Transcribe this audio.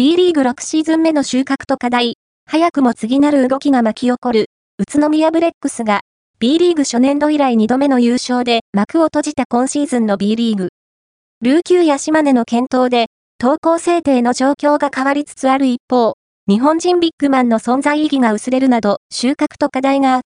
B リーグ6シーズン目の収穫と課題、早くも次なる動きが巻き起こる、宇都宮ブレックスが、B リーグ初年度以来2度目の優勝で幕を閉じた今シーズンの B リーグ。ルーキューや島根の検討で、投稿制定の状況が変わりつつある一方、日本人ビッグマンの存在意義が薄れるなど収穫と課題があった。